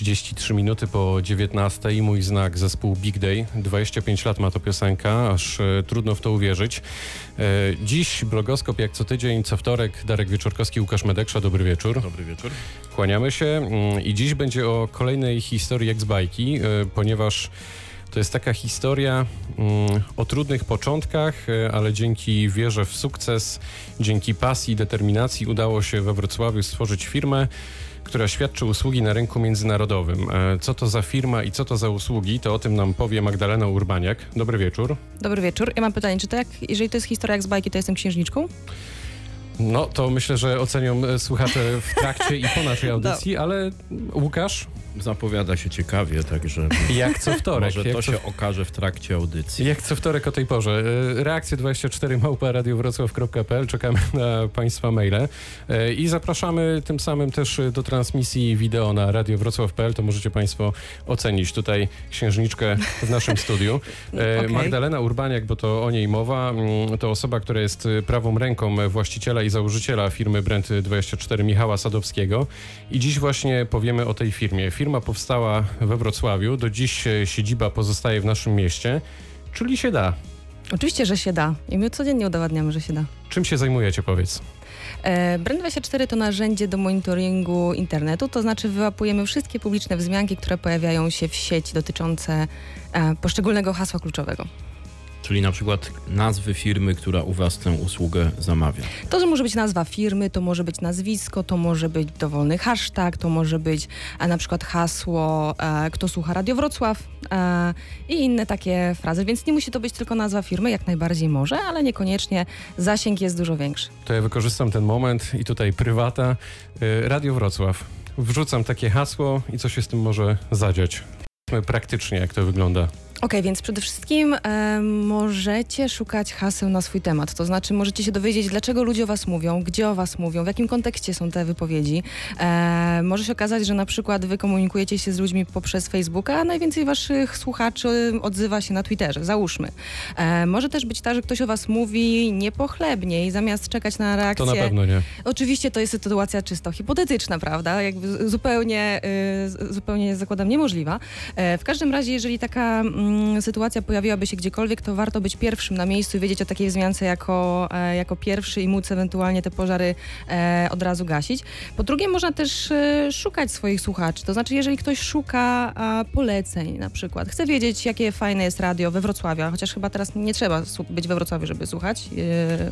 33 minuty po 19. Mój znak zespół Big Day. 25 lat ma to piosenka, aż e, trudno w to uwierzyć. E, dziś blogoskop jak co tydzień, co wtorek. Darek Wieczorkowski, Łukasz Medeksza. Dobry wieczór. Dobry wieczór. Kłaniamy się mm, i dziś będzie o kolejnej historii ex-bajki, e, ponieważ to jest taka historia mm, o trudnych początkach, ale dzięki wierze w sukces, dzięki pasji i determinacji udało się we Wrocławiu stworzyć firmę, która świadczy usługi na rynku międzynarodowym. E, Co to za firma i co to za usługi, to o tym nam powie Magdalena Urbaniak. Dobry wieczór. Dobry wieczór. Ja mam pytanie, czy to jak, jeżeli to jest historia jak z bajki, to jestem księżniczką? No to myślę, że ocenią e, słuchacze w trakcie i po naszej audycji, ale Łukasz, Zapowiada się ciekawie, także jak co wtorek. może to co się okaże w trakcie audycji. Jak co wtorek o tej porze. E, Reakcje 24 małpa radiowrocław.pl. Czekamy na Państwa maile. E, I zapraszamy tym samym też do transmisji wideo na radiowrocław.pl. To możecie Państwo ocenić tutaj księżniczkę w naszym studiu. E, Okej. Magdalena Urbaniak, bo to o niej mowa, mm, to osoba, która jest prawą ręką właściciela i założyciela firmy Brand24 Michała Sadowskiego. I dziś właśnie powiemy o tej firmie. Firma powstała we Wrocławiu. Do dziś e, siedziba pozostaje w naszym mieście. Czyli się da. Oczywiście, że się da. I my codziennie udowadniamy, że się da. Czym się zajmujecie, powiedz? E, Brand24 to narzędzie do monitoringu internetu, to znaczy wyłapujemy wszystkie publiczne wzmianki, które pojawiają się w sieci dotyczące e, poszczególnego hasła kluczowego. Czyli na przykład nazwy firmy, która u Was tę usługę zamawia. To, że może być nazwa firmy, to może być nazwisko, to może być dowolny hashtag, to może być e, na przykład hasło e, kto słucha Radio Wrocław e, i inne takie frazy, więc nie musi to być tylko nazwa firmy, jak najbardziej może, ale niekoniecznie zasięg jest dużo większy. To ja wykorzystam ten moment i tutaj prywata. Y, Radio Wrocław. Wrzucam takie hasło i co się z tym może zadziać? Praktycznie, jak to wygląda. Okej, więc przede wszystkim e, możecie szukać haseł na swój temat. To znaczy, możecie się dowiedzieć, dlaczego ludzie o was mówią, gdzie o was mówią, w jakim kontekście są te wypowiedzi. E, może się okazać, że na przykład wy komunikujecie się z ludźmi poprzez Facebooka, a najwięcej waszych słuchaczy odzywa się na Twitterze, załóżmy. E, może też być tak, że ktoś o was mówi niepochlebnie i zamiast czekać na To reakcję... na pewno nie. Oczywiście to jest sytuacja czysto hipotetyczna, prawda? Jakby zupełnie, y, zupełnie zakładam niemożliwa. E, W każdym razie, jeżeli taka mm, sytuacja pojawiłaby się gdziekolwiek, to warto być pierwszym na miejscu i wiedzieć o takiej wzmiance jako, e, jako pierwszy i móc ewentualnie te pożary e, od razu gasić. Po drugie, można też e, szukać swoich słuchaczy. To znaczy, jeżeli ktoś szuka poleceń na przykład, chce wiedzieć, jakie fajne jest radio we Wrocławiu, chociaż chyba teraz nie trzeba być we Wrocławiu, żeby słuchać.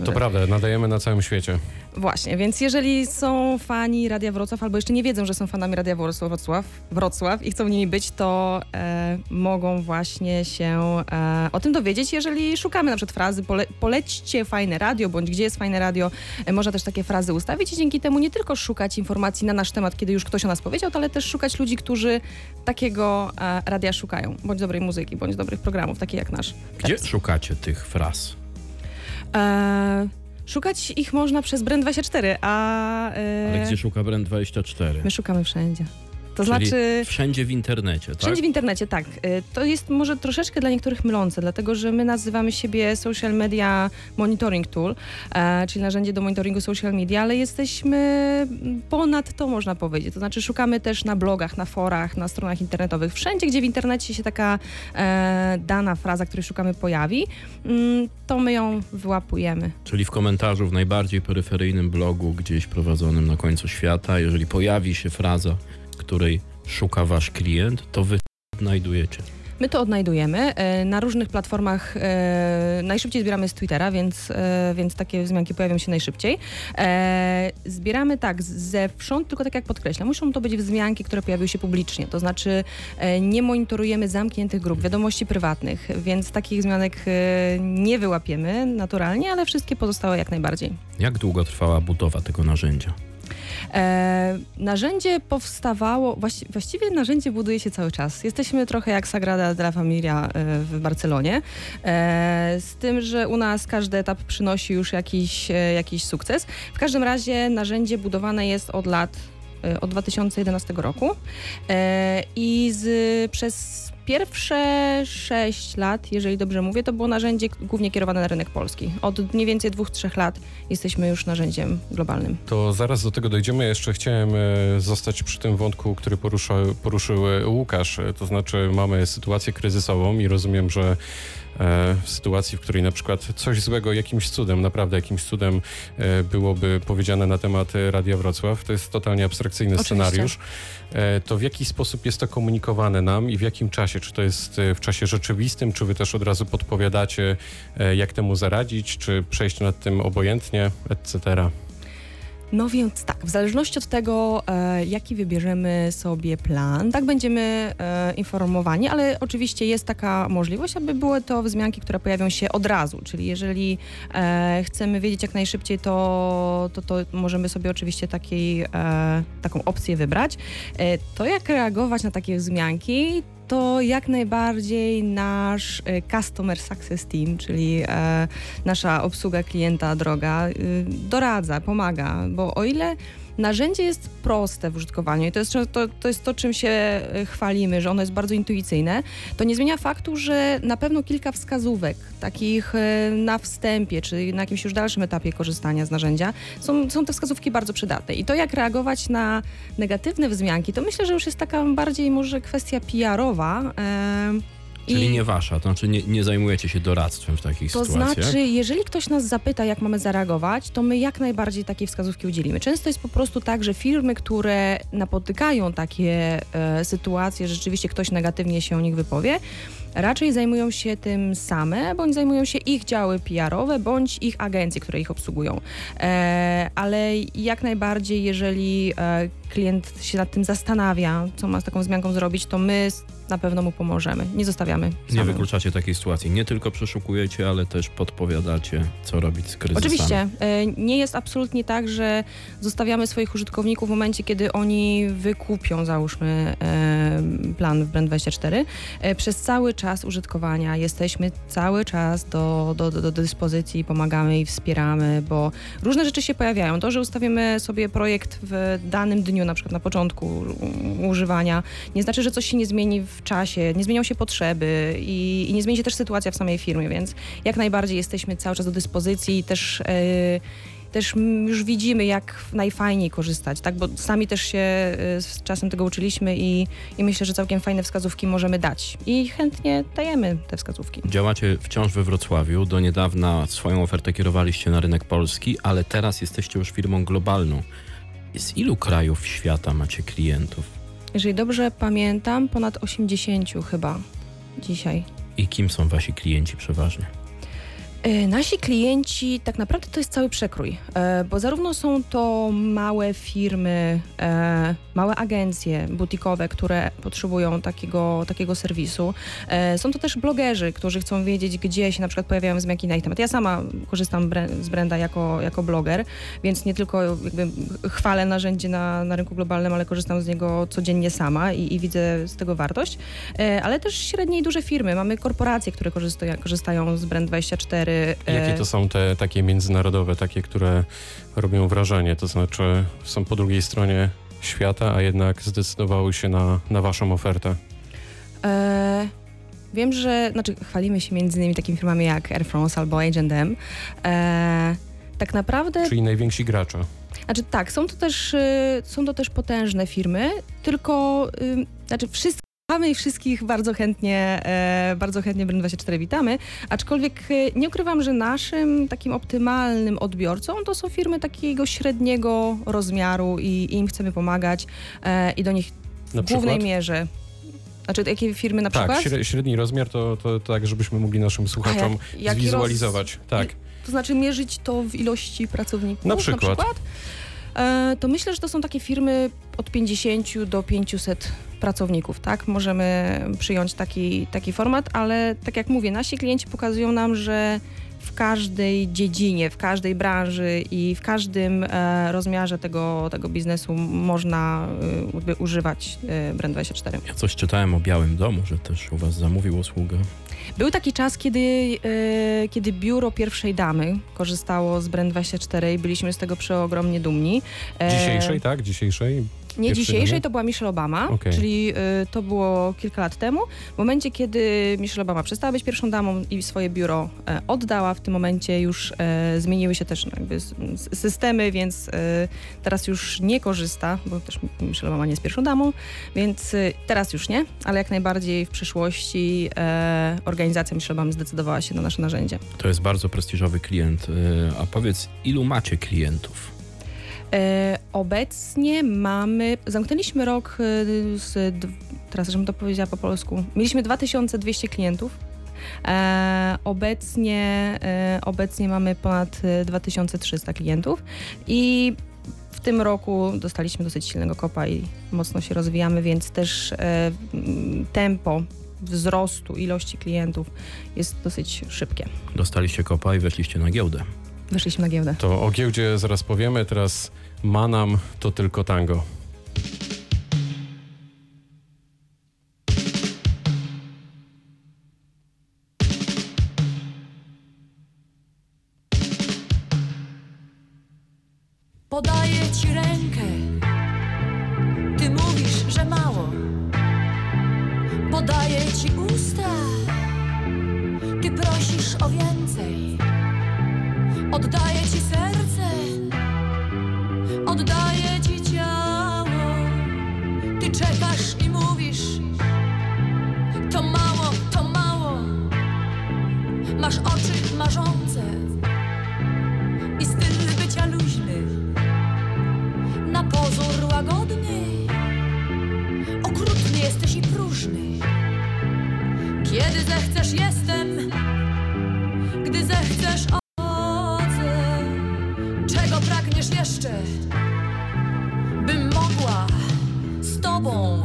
To prawda, nadajemy na całym świecie. Właśnie, więc jeżeli są fani Radia Wrocław, albo jeszcze nie wiedzą, że są fanami Radia Wrocław, Wrocław, Wrocław i chcą nimi być, to e, mogą właśnie się e, o tym dowiedzieć, jeżeli szukamy na przykład frazy pole, polećcie fajne radio, bądź gdzie jest fajne radio, e, można też takie frazy ustawić i dzięki temu nie tylko szukać informacji na nasz temat, kiedy już ktoś o nas powiedział, ale też szukać ludzi, którzy takiego e, radia szukają, bądź dobrej muzyki, bądź dobrych programów, takich jak nasz. Gdzie Teraz. szukacie tych fraz? E, szukać ich można przez Brand24, a... E, Ale gdzie szuka Brand24? My szukamy wszędzie. To Czyli znaczy. Wszędzie w internecie, tak? Wszędzie w internecie, tak. Y, To jest może troszeczkę dla niektórych mylące, dlatego że my nazywamy siebie Social Media Monitoring Tool, e, czyli narzędzie do monitoringu social media, ale jesteśmy ponad to, można powiedzieć. To znaczy szukamy też na blogach, na forach, na stronach internetowych. Wszędzie, gdzie w internecie się taka e, dana fraza, której szukamy, pojawi, mm, to my ją wyłapujemy. Czyli w komentarzu w najbardziej peryferyjnym blogu, gdzieś prowadzonym na końcu świata, jeżeli pojawi się fraza, której szuka wasz klient, to wy znajdujecie. My to odnajdujemy e, na różnych platformach. e, Najszybciej zbieramy z Twittera, więc, e, więc takie wzmianki pojawią się najszybciej. Zbieramy tak zewsząd, tylko tak jak podkreślam, muszą to być wzmianki, które pojawiły się publicznie. To znaczy nie monitorujemy zamkniętych grup, wiadomości prywatnych, więc takich wzmianek e, nie wyłapiemy naturalnie, ale wszystkie pozostałe jak najbardziej. Jak długo trwała budowa tego narzędzia? E, narzędzie powstawało, właści, właściwie narzędzie buduje się cały czas. Jesteśmy trochę jak Sagrada de la Familia e, w Barcelonie, e, z tym, że u nas każdy etap przynosi już jakiś, e, jakiś sukces. W każdym razie narzędzie budowane jest od lat, e, od 2011 roku e, i z, przez pierwsze 6 lat, jeżeli dobrze mówię, to było narzędzie głównie kierowane na rynek polski. Od mniej więcej 2-3 lat jesteśmy już narzędziem globalnym. To zaraz do tego dojdziemy. Jeszcze chciałem e, zostać przy tym wątku, który poruszył, poruszył e, Łukasz. E, To znaczy mamy sytuację kryzysową i rozumiem, że w sytuacji, w której na przykład coś złego jakimś cudem, naprawdę jakimś cudem e, byłoby powiedziane na temat e, Radia Wrocław, to jest totalnie abstrakcyjny Oczywiście. scenariusz, e, to w jaki sposób jest to komunikowane nam i w jakim czasie? Czy to jest e, w czasie rzeczywistym, czy wy też od razu podpowiadacie, e, jak temu zaradzić, czy przejść nad tym obojętnie, etc.? No więc tak, w zależności od tego, e, jaki wybierzemy sobie plan, tak będziemy e, informowani, ale oczywiście jest taka możliwość, aby były to wzmianki, które pojawią się od razu, czyli jeżeli e, chcemy wiedzieć jak najszybciej, to, to, to możemy sobie oczywiście takiej, e, taką opcję wybrać. E, to jak reagować na takie wzmianki, to jak najbardziej nasz e, Customer Success Team, czyli e, nasza obsługa klienta droga, y, doradza, pomaga, bo o ile narzędzie jest proste w użytkowaniu i to jest to, to, jest to czym się y, chwalimy, że ono jest bardzo intuicyjne, to nie zmienia faktu, że na pewno kilka wskazówek, takich y, na wstępie, czy na jakimś już dalszym etapie korzystania z narzędzia, są, są te wskazówki bardzo przydatne. I to, jak reagować na negatywne wzmianki, to myślę, że już jest taka bardziej może kwestia PR-owa. em, Czyli nie wasza, to znaczy nie, nie zajmujecie się doradztwem w takich to sytuacjach. znaczy, jeżeli ktoś nas zapyta, jak mamy zareagować, to my jak najbardziej takiej wskazówki udzielimy. Często jest po prostu tak, że firmy, które napotykają takie e, sytuacje, że rzeczywiście ktoś negatywnie się o nich wypowie, raczej zajmują się tym same, bądź zajmują się ich działy PR-owe, bądź ich agencje, które ich obsługują. E, ale jak najbardziej, jeżeli e, klient się nad tym zastanawia, co ma z taką wzmianką zrobić, to my na pewno mu pomożemy. Nie zostawiamy. Nie wykluczacie takiej sytuacji. Nie tylko przeszukujecie, ale też podpowiadacie, co robić z kryzysami. Oczywiście. e, Nie jest absolutnie tak, że zostawiamy swoich użytkowników w momencie, kiedy oni wykupią, załóżmy, e, plan w Brand24. E, Przez cały czas użytkowania jesteśmy cały czas do, do, do, dyspozycji, pomagamy i wspieramy, bo różne rzeczy się pojawiają. To, że ustawimy sobie projekt w danym dniu, na przykład na początku używania, nie znaczy, że coś się nie zmieni w czasie, nie zmienią się potrzeby i, i nie zmieni się też sytuacja w samej firmie, więc jak najbardziej jesteśmy cały czas do dyspozycji i też, e, też już widzimy, jak najfajniej korzystać, tak? Bo sami też się e, z czasem tego uczyliśmy i, i myślę, że całkiem fajne wskazówki możemy dać. I chętnie dajemy te wskazówki. Działacie wciąż we Wrocławiu. Do niedawna swoją ofertę kierowaliście na rynek polski, ale teraz jesteście już firmą globalną. Z ilu krajów świata macie klientów? Jeżeli dobrze pamiętam, ponad 80 chyba dzisiaj. I kim są wasi klienci przeważnie? E, Nasi klienci, tak naprawdę to jest cały przekrój, e, bo zarówno są to małe firmy, e, małe agencje butikowe, które potrzebują takiego, takiego serwisu. Są to też blogerzy, którzy chcą wiedzieć, gdzie się na przykład pojawiają wzmianki na ich temat. Ja sama korzystam z Brenda jako, jako bloger, więc nie tylko jakby chwalę narzędzie na, na rynku globalnym, ale korzystam z niego codziennie sama i, i widzę z tego wartość. Ale też średnie i duże firmy. Mamy korporacje, które korzystają, korzystają z Brand24. Jakie to są te takie międzynarodowe, takie, które robią wrażenie? To znaczy są po drugiej stronie świata, a jednak zdecydowały się na, na waszą ofertę. E, wiem, że, znaczy chwalimy się między innymi takimi firmami jak Air France albo H&M. E, tak naprawdę, Czyli najwięksi gracze. znaczy tak, są to też, y, są to też potężne firmy, tylko, y, znaczy wszystkie Mamy i wszystkich bardzo chętnie, e, bardzo chętnie Brand24 witamy, aczkolwiek e, nie ukrywam, że naszym takim optymalnym odbiorcą to są firmy takiego średniego rozmiaru i, i im chcemy pomagać e, i do nich w Na głównej przykład? mierze. Znaczy, jakie firmy na Tak, przykład? śre- średni rozmiar to, to tak, żebyśmy mogli naszym słuchaczom jak- zwizualizować. Tak. To znaczy mierzyć to w ilości pracowników? Na przykład. E, to myślę, że to są takie firmy od 50 do 500 pracowników, tak? Możemy przyjąć taki, taki format, ale tak jak mówię, nasi klienci pokazują nam, że w każdej dziedzinie, w każdej branży i w każdym e, rozmiarze tego, tego biznesu można e, używać e, Brand24. Ja coś czytałem o Białym Domu, że też u was zamówił usługę. Był taki czas, kiedy, e, kiedy biuro pierwszej damy korzystało z Brand24 i byliśmy z tego przeogromnie dumni. E, Dzisiejszej, tak? Dzisiejszej? Nie dzisiejszej, to była Michelle Obama, Okej. czyli y, to było kilka lat temu. W momencie, kiedy Michelle Obama przestała być pierwszą damą i swoje biuro e, oddała, w tym momencie już e, zmieniły się też no, jakby systemy, więc e, teraz już nie korzysta, bo też Michelle Obama nie jest pierwszą damą, więc e, teraz już nie, ale jak najbardziej w przyszłości e, organizacja Michelle Obama zdecydowała się na nasze narzędzie. To jest bardzo prestiżowy klient. E, A powiedz, ilu macie klientów? E, obecnie mamy, zamknęliśmy rok e, z, teraz żebym to powiedziała po polsku, mieliśmy 2200 klientów. E, obecnie, e, obecnie mamy ponad e, 2300 klientów i w tym roku dostaliśmy dosyć silnego kopa i mocno się rozwijamy, więc też e, tempo wzrostu ilości klientów jest dosyć szybkie. Dostaliście kopa i weszliście na giełdę. Weszliśmy na giełdę. To o giełdzie zaraz powiemy, teraz Manam to tylko tango. Podaję ci rękę, ty mówisz, że mało. Podaję ci usta, ty prosisz o więcej. Oddaję z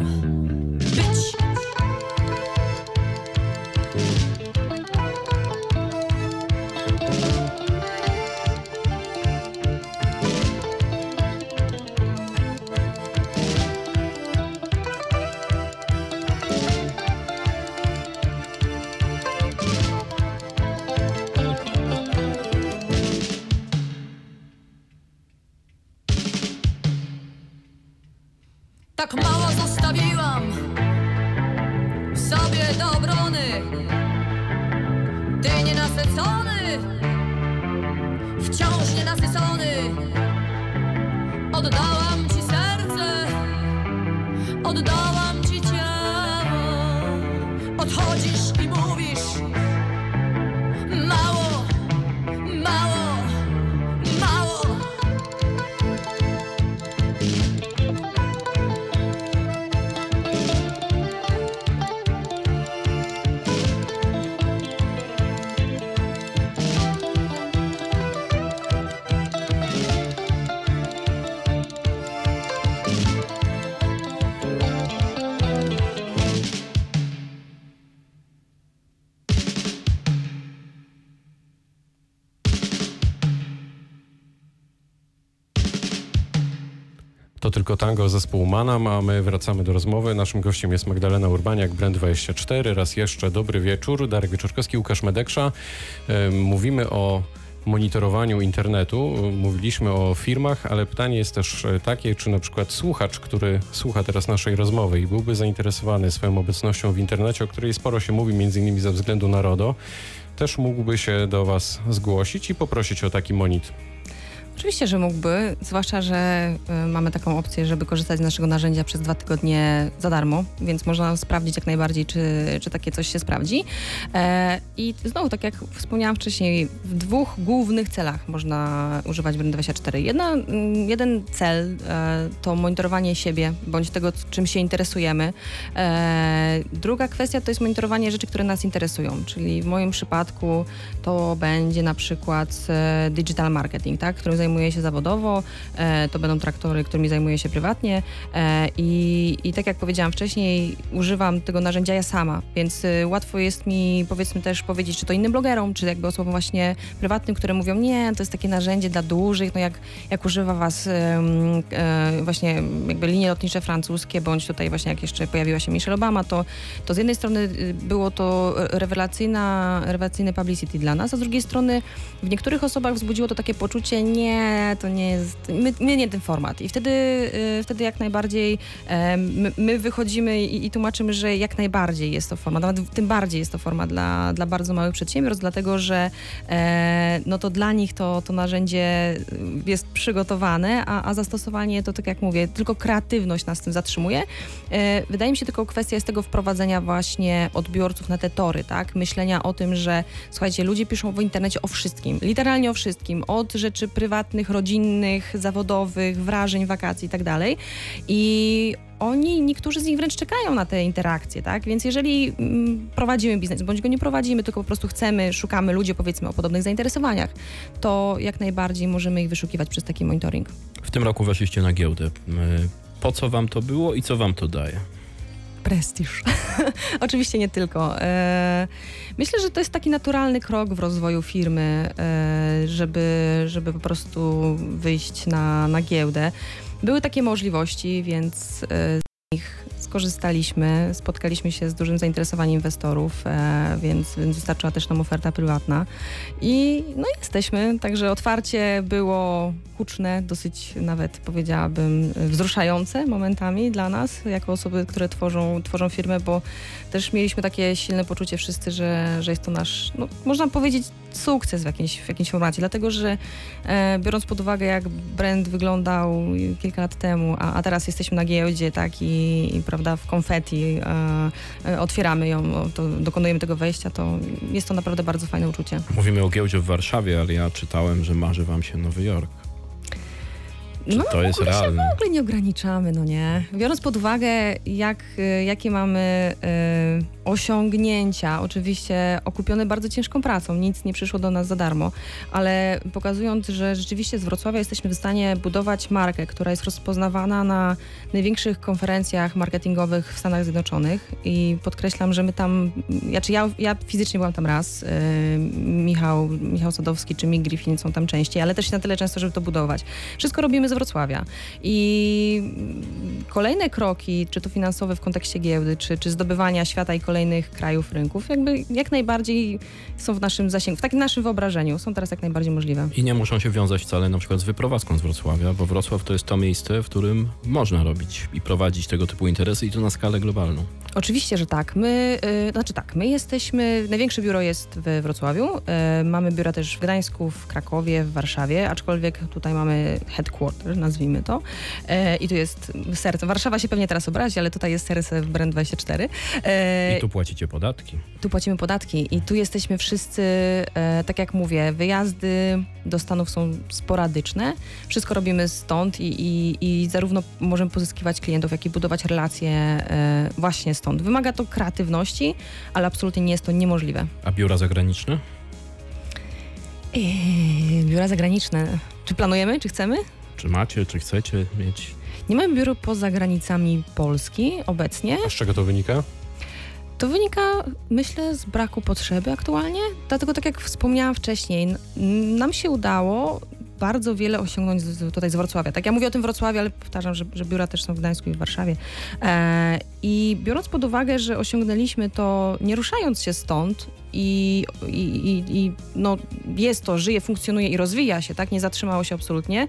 nienasycony. Oddałam tylko tango zespół Manam, a my wracamy do rozmowy. Naszym gościem jest Magdalena Urbaniak, Brand24. Raz jeszcze dobry wieczór. Darek Wieczorkowski, Łukasz Medeksza. Mówimy o monitorowaniu internetu. Mówiliśmy o firmach, ale pytanie jest też e, takie, czy na przykład słuchacz, który słucha teraz naszej rozmowy i byłby zainteresowany swoją obecnością w internecie, o której sporo się mówi, między innymi ze względu na RODO, też mógłby się do Was zgłosić i poprosić o taki monit. Oczywiście, że mógłby, zwłaszcza, że y, mamy taką opcję, żeby korzystać z naszego narzędzia przez dwa tygodnie za darmo, więc można sprawdzić jak najbardziej, czy, czy takie coś się sprawdzi. E, I znowu, tak jak wspomniałam wcześniej, w dwóch głównych celach można używać Brand24. Jedna, mm, jeden cel e, to monitorowanie siebie, bądź tego, czym się interesujemy. E, druga kwestia to jest monitorowanie rzeczy, które nas interesują, czyli w moim przypadku to będzie na przykład e, digital marketing, tak, którym zajmuję się zawodowo, e, to będą traktory, którymi zajmuję się prywatnie e, i, i tak jak powiedziałam wcześniej, używam tego narzędzia ja sama, więc e, łatwo jest mi powiedzmy też powiedzieć, czy to innym blogerom, czy jakby osobom właśnie prywatnym, które mówią, nie, to jest takie narzędzie dla dużych, no jak, jak używa was właśnie jakby linie lotnicze francuskie, bądź tutaj właśnie jak jeszcze pojawiła się Michelle Obama, to, to z jednej strony y, było to rewelacyjna, rewelacyjny publicity dla nas, a z drugiej strony w niektórych osobach wzbudziło to takie poczucie, nie, nie, to nie jest, my, nie ten format. I wtedy, y, wtedy jak najbardziej my, my wychodzimy i, i tłumaczymy, że jak najbardziej jest to format, nawet tym bardziej jest to format dla, dla bardzo małych przedsiębiorstw, dlatego że e, no to dla nich to, to narzędzie jest przygotowane, a, a zastosowanie to tak jak mówię, tylko kreatywność nas tym zatrzymuje. E, wydaje mi się tylko kwestia jest tego wprowadzenia właśnie odbiorców na te tory, tak? Myślenia o tym, że słuchajcie, ludzie piszą w internecie o wszystkim, literalnie o wszystkim, od rzeczy prywatnych, rodzinnych, zawodowych, wrażeń, wakacji i tak. I oni, niektórzy z nich wręcz czekają na te interakcje, tak? Więc jeżeli mm, prowadzimy biznes, bądź go nie prowadzimy, tylko po prostu chcemy, szukamy ludzi, powiedzmy, o podobnych zainteresowaniach, to jak najbardziej możemy ich wyszukiwać przez taki monitoring. W tym roku weszliście na giełdę. Y, Po co wam to było i co wam to daje? Prestiż. Oczywiście nie tylko. E, Myślę, że to jest taki naturalny krok w rozwoju firmy, e, żeby, żeby po prostu wyjść na, na giełdę. Były takie możliwości, więc e, z nich skorzystaliśmy. Spotkaliśmy się z dużym zainteresowaniem inwestorów, e, więc, więc wystarczyła też nam oferta prywatna. I no jesteśmy, także otwarcie było huczne, dosyć nawet powiedziałabym wzruszające momentami dla nas, jako osoby, które tworzą, tworzą firmę, bo też mieliśmy takie silne poczucie wszyscy, że, że jest to nasz, no, można powiedzieć, sukces w jakimś, w jakimś formacie, dlatego że e, biorąc pod uwagę, jak brand wyglądał kilka lat temu, a, a teraz jesteśmy na giełdzie, tak, i, i prawda, w konfetti e, e, otwieramy ją, dokonujemy tego wejścia, to jest to naprawdę bardzo fajne uczucie. Mówimy o giełdzie w Warszawie, ale ja czytałem, że marzy wam się Nowy Jork. Czy No, to jest w się realne? w ogóle nie ograniczamy, no nie. Biorąc pod uwagę, jak, y, jakie mamy y, osiągnięcia, oczywiście okupione bardzo ciężką pracą, nic nie przyszło do nas za darmo, ale pokazując, że rzeczywiście z Wrocławia jesteśmy w stanie budować markę, która jest rozpoznawana na największych konferencjach marketingowych w Stanach Zjednoczonych i podkreślam, że my tam, znaczy ja, ja fizycznie byłam tam raz, y, Michał, Michał Sadowski czy Mick Griffin są tam częściej, ale też nie na tyle często, żeby to budować. Wszystko robimy z Wrocławia. I kolejne kroki, czy to finansowe w kontekście giełdy, czy, czy zdobywania świata i kolejnych krajów, rynków, jakby jak najbardziej są w naszym zasięgu, w takim naszym wyobrażeniu, są teraz jak najbardziej możliwe. I nie muszą się wiązać wcale na przykład z wyprowadzką z Wrocławia, bo Wrocław to jest to miejsce, w którym można robić i prowadzić tego typu interesy i to na skalę globalną. Oczywiście, że tak. My, y, znaczy tak, my jesteśmy, największe biuro jest we Wrocławiu, y, mamy biura też w Gdańsku, w Krakowie, w Warszawie, aczkolwiek tutaj mamy headquarter, nazwijmy to. Y, I tu jest serce. Warszawa się pewnie teraz obrazi, ale tutaj jest serce w Brand24. Y, I tu płacicie podatki. tu płacimy podatki i tu jesteśmy wszyscy, e, tak jak mówię, wyjazdy do Stanów są sporadyczne. Wszystko robimy stąd i, i, i zarówno możemy pozyskiwać klientów, jak i budować relacje e, właśnie stąd. Wymaga to kreatywności, ale absolutnie nie jest to niemożliwe. A biura zagraniczne? Eee, biura zagraniczne. Czy planujemy, czy chcemy? Czy macie, czy chcecie mieć? Nie mamy biuro poza granicami Polski obecnie. A z czego to wynika? To wynika, myślę, z braku potrzeby aktualnie. Dlatego, tak jak wspomniałam wcześniej, nam się udało bardzo wiele osiągnąć z, tutaj z Wrocławia. Tak, ja mówię o tym Wrocławiu, ale powtarzam, że, że biura też są w Gdańsku i w Warszawie. E, I biorąc pod uwagę, że osiągnęliśmy to nie ruszając się stąd i, i, i, i no, jest to, żyje, funkcjonuje i rozwija się, tak, nie zatrzymało się absolutnie,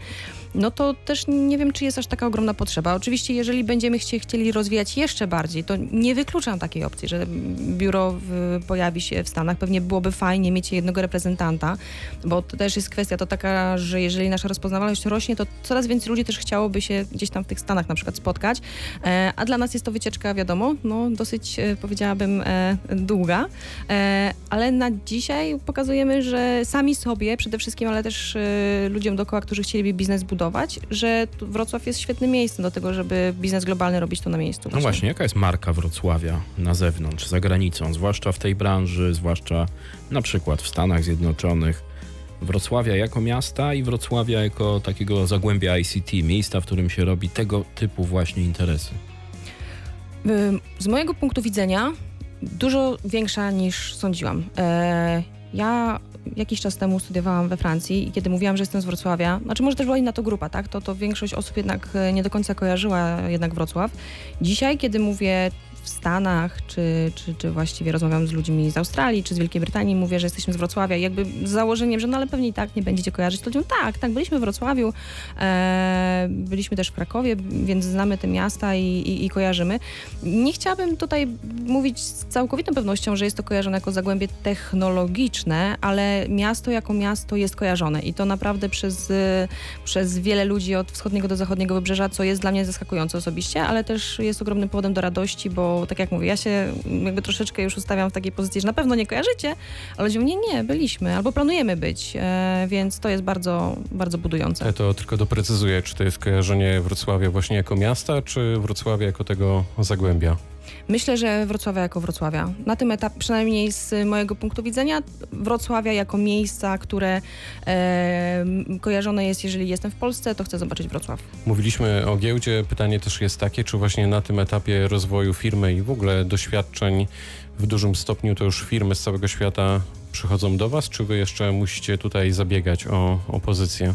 no to też nie wiem, czy jest aż taka ogromna potrzeba. Oczywiście, jeżeli będziemy chcie, chcieli rozwijać jeszcze bardziej, to nie wykluczam takiej opcji, że biuro w, pojawi się w Stanach. Pewnie byłoby fajnie mieć jednego reprezentanta, bo to też jest kwestia to taka, że jeżeli nasza rozpoznawalność rośnie, to coraz więcej ludzi też chciałoby się gdzieś tam w tych Stanach na przykład spotkać, e, a dla nas jest to wycieczka, wiadomo, no dosyć e, powiedziałabym e, długa, e, ale na dzisiaj pokazujemy, że sami sobie przede wszystkim, ale też e, ludziom dookoła, którzy chcieliby biznes budować, że Wrocław jest świetnym miejscem do tego, żeby biznes globalny robić tu na miejscu. No właśnie, jaka jest marka Wrocławia na zewnątrz, za granicą, zwłaszcza w tej branży, zwłaszcza na przykład w Stanach Zjednoczonych? Wrocławia jako miasta i Wrocławia jako takiego zagłębia ICT, miejsca, w którym się robi tego typu właśnie interesy. Z mojego punktu widzenia dużo większa niż sądziłam. E, Ja jakiś czas temu studiowałam we Francji i kiedy mówiłam, że jestem z Wrocławia, znaczy może też była inna to grupa, tak, to, to większość osób jednak e, nie do końca kojarzyła jednak Wrocław. Dzisiaj, kiedy mówię w Stanach, czy, czy, czy właściwie rozmawiam z ludźmi z Australii, czy z Wielkiej Brytanii, mówię, że jesteśmy z Wrocławia, jakby z założeniem, że no ale pewnie i tak nie będziecie kojarzyć, ludziom tak, tak, byliśmy w Wrocławiu, e, byliśmy też w Krakowie, więc znamy te miasta i, i, i kojarzymy. Nie chciałabym tutaj mówić z całkowitą pewnością, że jest to kojarzone jako zagłębie technologiczne, ale miasto jako miasto jest kojarzone i to naprawdę przez, przez wiele ludzi od wschodniego do zachodniego wybrzeża, co jest dla mnie zaskakujące osobiście, ale też jest ogromnym powodem do radości, bo tak jak mówię, ja się jakby troszeczkę już ustawiam w takiej pozycji, że na pewno nie kojarzycie, ale ludzie nie, nie, byliśmy albo planujemy być, e, więc to jest bardzo, bardzo budujące. Ja to tylko doprecyzuję, czy to jest kojarzenie Wrocławia właśnie jako miasta, czy Wrocławia jako tego zagłębia? Myślę, że Wrocławia jako Wrocławia. Na tym etapie, przynajmniej z mojego punktu widzenia, Wrocławia jako miejsca, które e, kojarzone jest, jeżeli jestem w Polsce, to chcę zobaczyć Wrocław. Mówiliśmy o giełdzie. Pytanie też jest takie, czy właśnie na tym etapie rozwoju firmy i w ogóle doświadczeń w dużym stopniu to już firmy z całego świata przychodzą do Was, czy Wy jeszcze musicie tutaj zabiegać o, o pozycję?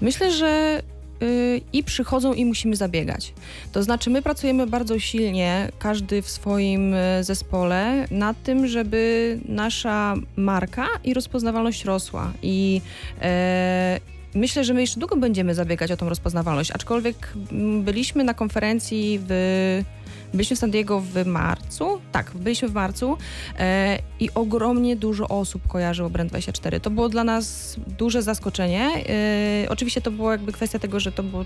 Myślę, że y, i przychodzą i musimy zabiegać. To znaczy, my pracujemy bardzo silnie, każdy w swoim y, zespole, nad tym, żeby nasza marka i rozpoznawalność rosła. I e, myślę, że my jeszcze długo będziemy zabiegać o tą rozpoznawalność, aczkolwiek mm, byliśmy na konferencji w. Byliśmy w San Diego w marcu, tak, byliśmy w marcu e, i ogromnie dużo osób kojarzyło Brand24. To było dla nas duże zaskoczenie. E, oczywiście to było jakby kwestia tego, że to było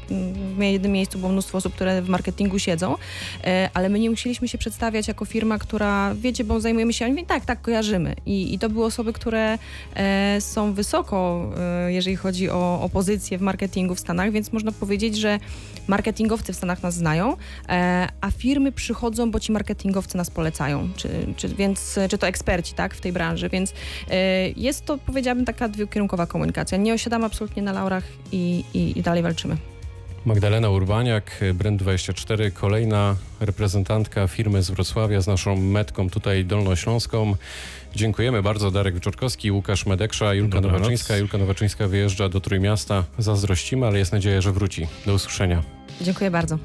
w jednym miejscu było mnóstwo osób, które w marketingu siedzą, e, ale my nie musieliśmy się przedstawiać jako firma, która, wiecie, bo zajmujemy się, oni tak, tak, kojarzymy. I, I to były osoby, które e, są wysoko, e, jeżeli chodzi o, o pozycję w marketingu w Stanach, więc można powiedzieć, że marketingowcy w Stanach nas znają, e, a firmy przychodzą, bo ci marketingowcy nas polecają, czy, czy, więc, czy to eksperci tak, w tej branży, więc e, jest to, powiedziałabym, taka dwukierunkowa komunikacja. Nie osiadamy absolutnie na laurach i, i, i dalej walczymy. Magdalena Urbaniak, Brand24, kolejna reprezentantka firmy z Wrocławia z naszą metką tutaj dolnośląską. Dziękujemy bardzo. Darek Wyczorkowski, Łukasz Medeksza, Julka Dobranoc. Nowaczyńska. Julka Nowaczyńska wyjeżdża do Trójmiasta. Zazdrościmy, ale jest nadzieja, że wróci. Do usłyszenia. Dziękuję bardzo.